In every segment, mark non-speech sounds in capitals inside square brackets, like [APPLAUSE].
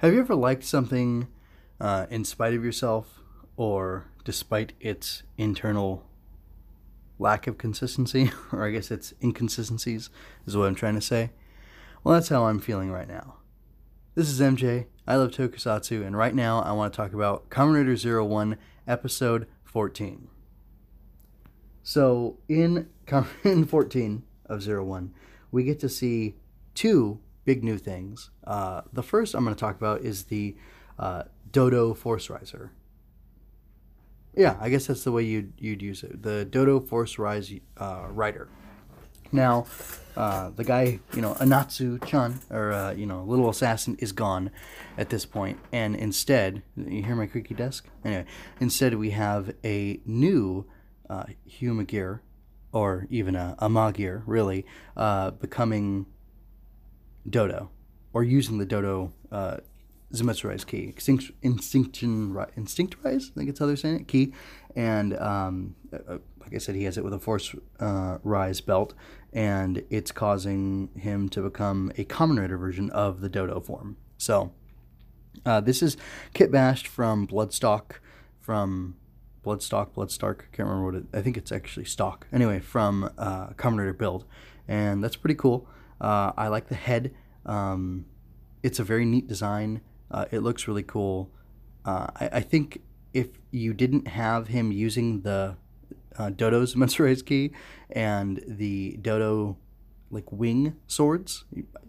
Have you ever liked something uh, in spite of yourself or despite its internal lack of consistency, [LAUGHS] or I guess its inconsistencies, is what I'm trying to say? Well, that's how I'm feeling right now. This is MJ. I love Tokusatsu, and right now I want to talk about Kamen Rider Zero One, Episode 14. So, in Kamen [LAUGHS] 14 of Zero One, we get to see two big new things. Uh, the first I'm going to talk about is the uh, Dodo Force Riser. Yeah, I guess that's the way you'd, you'd use it. The Dodo Force Rise uh, Rider. Now, uh, the guy, you know, Anatsu Chan, or, uh, you know, Little Assassin, is gone at this point, And instead, you hear my creaky desk? Anyway, instead we have a new uh, Humagear, or even a, a Magia, really, uh, becoming Dodo, or using the Dodo uh, key, Instinct, Instinction, I think it's how they're saying it, key, and um, uh, uh, like I said, he has it with a Force uh, Rise belt, and it's causing him to become a Kamen Rider version of the Dodo form. So, uh, this is Kit Bashed from Bloodstock, from Bloodstock, Bloodstark, I can't remember what it, I think it's actually Stock. Anyway, from uh, Kamen Rider build, and that's pretty cool. Uh, I like the head. Um, it's a very neat design. Uh, it looks really cool. Uh, I, I, think if you didn't have him using the uh, Dodo's [LAUGHS] Zetsumerise key and the Dodo like wing swords,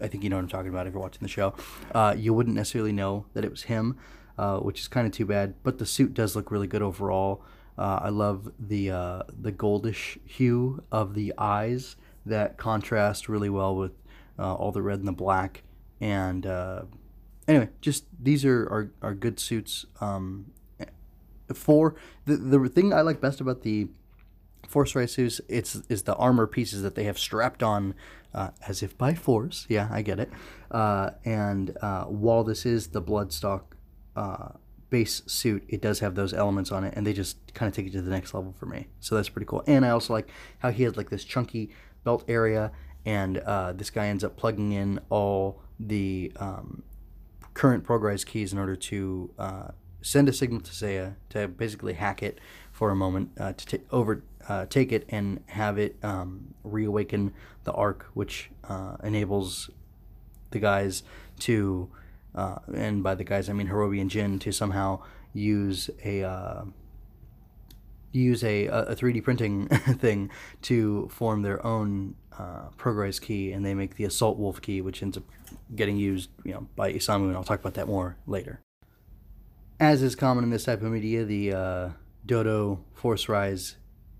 I think you know what I'm talking about if you're watching the show, uh, you wouldn't necessarily know that it was him, uh, which is kind of too bad. But the suit does look really good overall. I love the the goldish hue of the eyes that contrast really well with all the red and the black and uh, anyway, just these are are, are good suits. Um, for the the thing I like best about the Force Rise suits, it's is the armor pieces that they have strapped on, uh, as if by force. Yeah, I get it. Uh, and uh, while this is the Bloodstock uh, base suit, it does have those elements on it, and they just kind of take it to the next level for me. So that's pretty cool. And I also like how he has like this chunky belt area, and uh, this guy ends up plugging in all the um, current ProgRise keys in order to uh, send a signal to Seiya to basically hack it for a moment uh, to t- over uh, take it and have it um, reawaken the arc, which uh, enables the guys to, uh, and by the guys I mean Horobi and Jin, to somehow use a uh, use a, a 3D printing [LAUGHS] thing to form their own uh, ProgRise key, and they make the Assault Wolf key, which ends up getting used, you know, by Isamu, and I'll talk about that more later. As is common in this type of media, the uh, Dodo Force Rise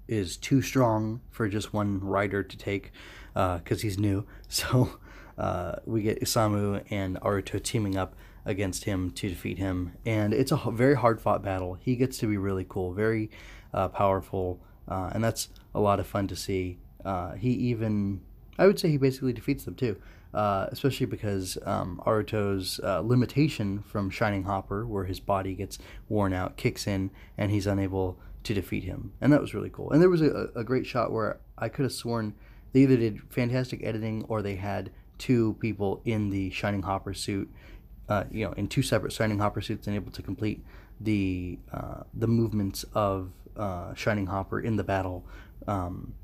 is too strong for just one rider to take because uh, he's new. [LAUGHS] So uh, we get Isamu and Aruto teaming up against him to defeat him, and it's a very hard fought battle. He gets to be really cool, very uh, powerful, uh, and that's a lot of fun to see. Uh, he even, I would say, he basically defeats them too. Uh, especially because um, Aruto's uh, limitation from Shining Hopper, where his body gets worn out, kicks in, and he's unable to defeat him. And that was really cool. And there was a, a great shot where I could have sworn they either did fantastic editing or they had two people in the Shining Hopper suit, uh, you know, in two separate Shining Hopper suits and able to complete the uh, the movements of uh, Shining Hopper in the battle um,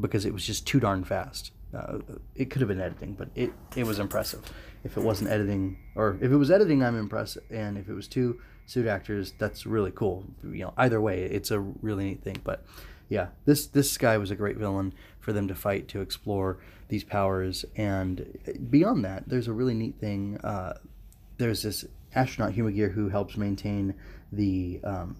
because it was just too darn fast. Uh, it could have been editing, but it, it was impressive. If it wasn't editing, or if it was editing, I'm impressed. And if it was two suit actors, that's really cool. You know, either way, it's a really neat thing. But yeah, this this guy was a great villain for them to fight to explore these powers. And beyond that, there's a really neat thing. Uh, there's this astronaut Humagear who helps maintain the um,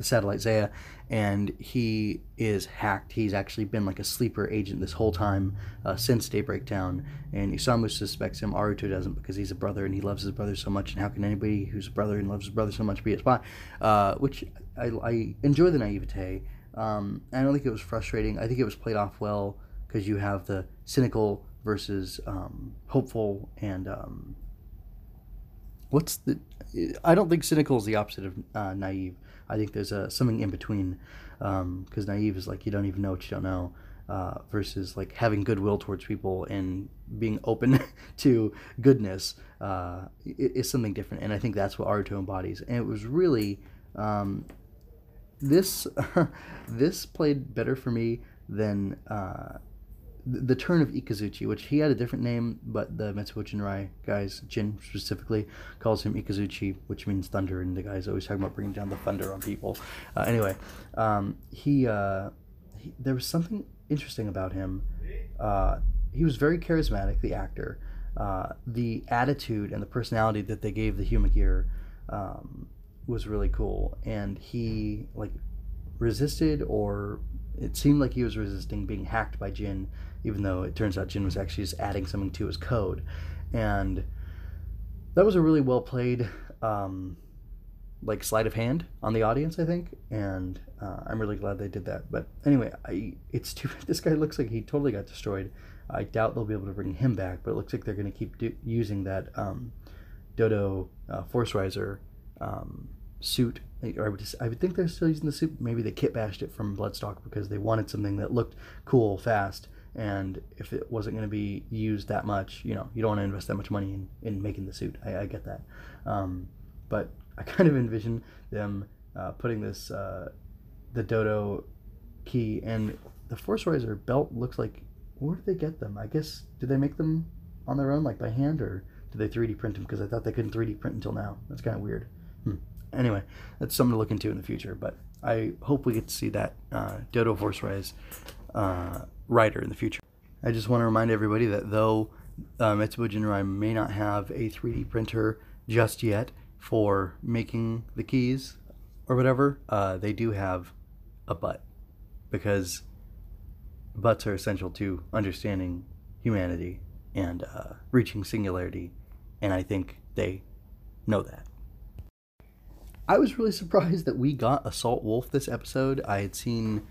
the satellite Seiya, and he is hacked. He's actually been like a sleeper agent this whole time uh, since Daybreak Town, and Isamu suspects him. Aruto doesn't because he's a brother and he loves his brother so much. And how can anybody who's a brother and loves his brother so much be a spy? Uh, which I, I, enjoy the naivete. Um, I don't think it was frustrating. I think it was played off well because you have the cynical versus um, hopeful and um, what's the I don't think cynical is the opposite of uh, naive. I think there's a something in between because um, naive is like you don't even know what you don't know. uh, versus like having goodwill towards people and being open [LAUGHS] to goodness uh, is something different. And I think that's what Aruto embodies. And it was really um, this [LAUGHS] this played better for me than uh, the turn of Ikazuchi, which he had a different name, but the Metsubo Jinrai guys, Jin specifically, calls him Ikazuchi, which means thunder, and the guy's always talking about bringing down the thunder on people. Uh, anyway, um, he, uh, he, there was something interesting about him. Uh, he was very charismatic, the actor. Uh, the attitude and the personality that they gave the Humagear um, was really cool, and he like resisted or it seemed like he was resisting being hacked by Jin, even though it turns out Jin was actually just adding something to his code. And that was a really well played, um, like sleight of hand on the audience, I think. And uh, I'm really glad they did that. But anyway, I, it's too. [LAUGHS] This guy looks like he totally got destroyed. I doubt they'll be able to bring him back, but it looks like they're going to keep do, using that um, Dodo uh, Force Riser um, suit. Or I would, just, I would think they're still using the suit. Maybe they kit bashed it from Bloodstock because they wanted something that looked cool, fast, and if it wasn't going to be used that much, you know, you don't want to invest that much money in, in making the suit. I, I get that. Um, but I [LAUGHS] kind of envision them uh, putting this, uh, the Dodo key, and the Force Riser belt looks like, where did they get them? I guess, did they make them on their own, like by hand, or did they 3D print them? Because I thought they couldn't 3D print until now. That's kind of weird. Hmm anyway, that's something to look into in the future. But I hope we get to see that uh, Dodo Force Rise uh, rider in the future. I just want to remind everybody that though uh, Metsubo Jinrai may not have a 3D printer just yet for making the keys or whatever, uh, they do have a butt because butts are essential to understanding humanity and uh, reaching singularity, and I think they know that. I was really surprised that we got Assault Wolf this episode. I had seen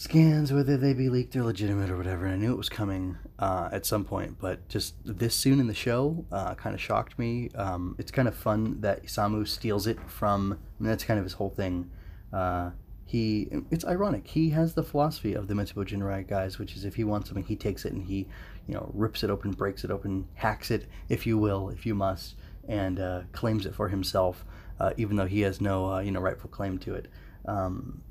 scans, whether they be leaked or legitimate or whatever, and I knew it was coming uh, at some point, but just this soon in the show uh, kind of shocked me. Um, it's kind of fun that Isamu steals it from, I mean, that's kind of his whole thing. Uh, he, it's ironic. He has the philosophy of the Metsubo Jinrai guys, which is if he wants something, he takes it and he, you know, rips it open, breaks it open, hacks it, if you will, if you must, and uh, claims it for himself uh, even though he has no uh, you know rightful claim to it. Um,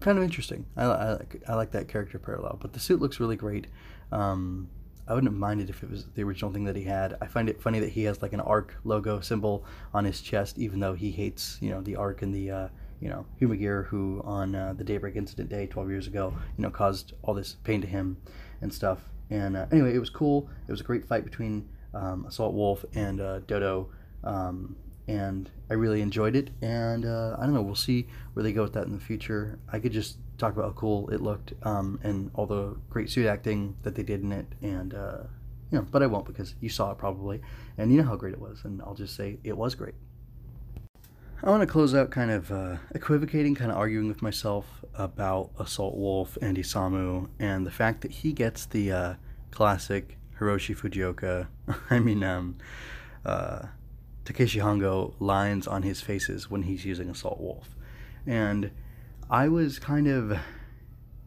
kind of interesting. I, I, like I like that character parallel, but the suit looks really great. Um, I wouldn't have minded if it was the original thing that he had. I find it funny that he has like an ARC logo symbol on his chest, even though he hates you know the ARC and the uh, you know Humagear, who on uh, the Daybreak Incident Day 12 years ago, you know, caused all this pain to him and stuff. And uh, anyway, it was cool. It was a great fight between um, Assault Wolf and uh, Dodo. Um, and I really enjoyed it. And uh, I don't know, we'll see where they go with that in the future. I could just talk about how cool it looked um, and all the great suit acting that they did in it, and uh, you know, but I won't because you saw it probably, and you know how great it was, and I'll just say it was great. I want to close out kind of uh, equivocating, kind of arguing with myself about Assault Wolf and Isamu and the fact that he gets the uh, classic Hiroshi Fujioka. [LAUGHS] I mean, um, uh, Takeshi Hongo lines on his faces when he's using Assault Wolf. And I was kind of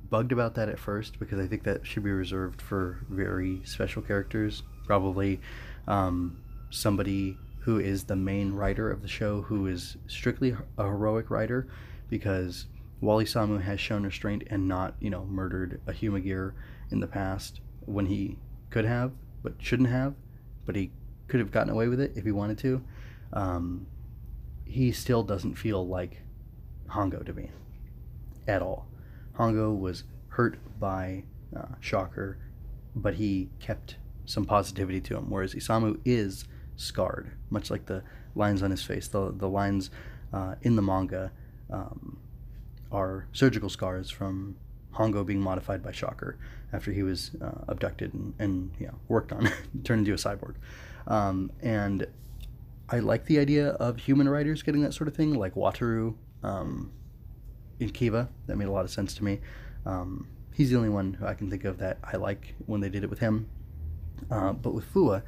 bugged about that at first because I think that should be reserved for very special characters. Probably um, somebody who is the main writer of the show who is strictly a heroic writer because Wally Samu has shown restraint and not, you know, murdered a Humagear in the past when he could have, but shouldn't have, but he could have gotten away with it if he wanted to. Um, he still doesn't feel like Hongo to me at all. Hongo was hurt by uh, Shocker, but he kept some positivity to him, whereas Isamu is scarred, much like the lines on his face. The, the lines uh, in the manga um, are surgical scars from Hongo being modified by Shocker after he was uh, abducted and, and you know, worked on, [LAUGHS] turned into a cyborg. Um, and I like the idea of human writers getting that sort of thing, like Wataru um, in Kiva. That made a lot of sense to me. Um, he's the only one who I can think of that I like when they did it with him. Uh, but with Fuwa,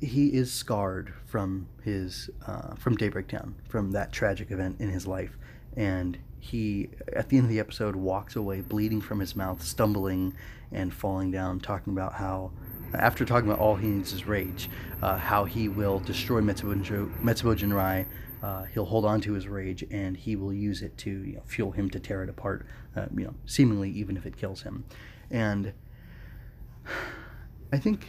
he is scarred from his uh, from Daybreak Town, from that tragic event in his life, and he at the end of the episode walks away bleeding from his mouth, stumbling and falling down, talking about how after talking about all he needs is rage, uh, how he will destroy Metsubo, Metsubo Jinrai. Uh, he'll hold on to his rage and he will use it to you know, fuel him to tear it apart. Uh, you know, seemingly even if it kills him. And I think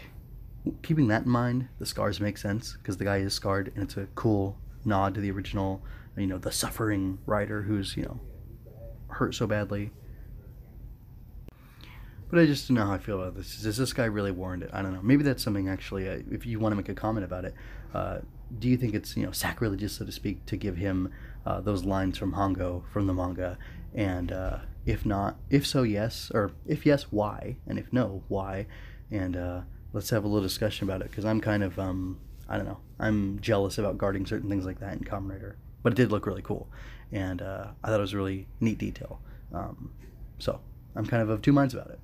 keeping that in mind, the scars make sense because the guy is scarred, and it's a cool nod to the original, you know, the suffering writer who's you know hurt so badly. But I just don't know how I feel about this. Does this guy really warrant it? I don't know. Maybe that's something actually. Uh, if you want to make a comment about it, uh, do you think it's you know sacrilegious, so to speak, to give him uh, those lines from Hongo from the manga? And uh, if not, if so, yes, or if yes, why? And if no, why? And uh, let's have a little discussion about it because I'm kind of um, I don't know. I'm jealous about guarding certain things like that in Kamen Rider, but it did look really cool, and I thought it was a really neat detail. Um, so I'm kind of of two minds about it.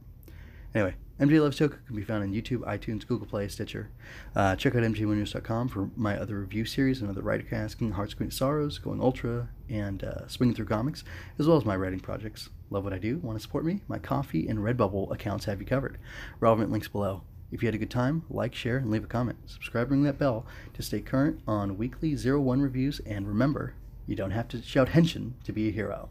Anyway, MJ Loves Toku can be found on YouTube, iTunes, Google Play, Stitcher. Uh, check out mjwinners.com for my other review series and other writer casting, Hearts Queen Sorrows, Going Ultra, and uh, Swinging Through Comics, as well as my writing projects. Love what I do? Want to support me? My Ko-fi and Redbubble accounts have you covered. Relevant links below. If you had a good time, like, share, and leave a comment. Subscribe ring that bell to stay current on weekly Zero One reviews, and remember, you don't have to shout [LAUGHS] henshin to be a hero.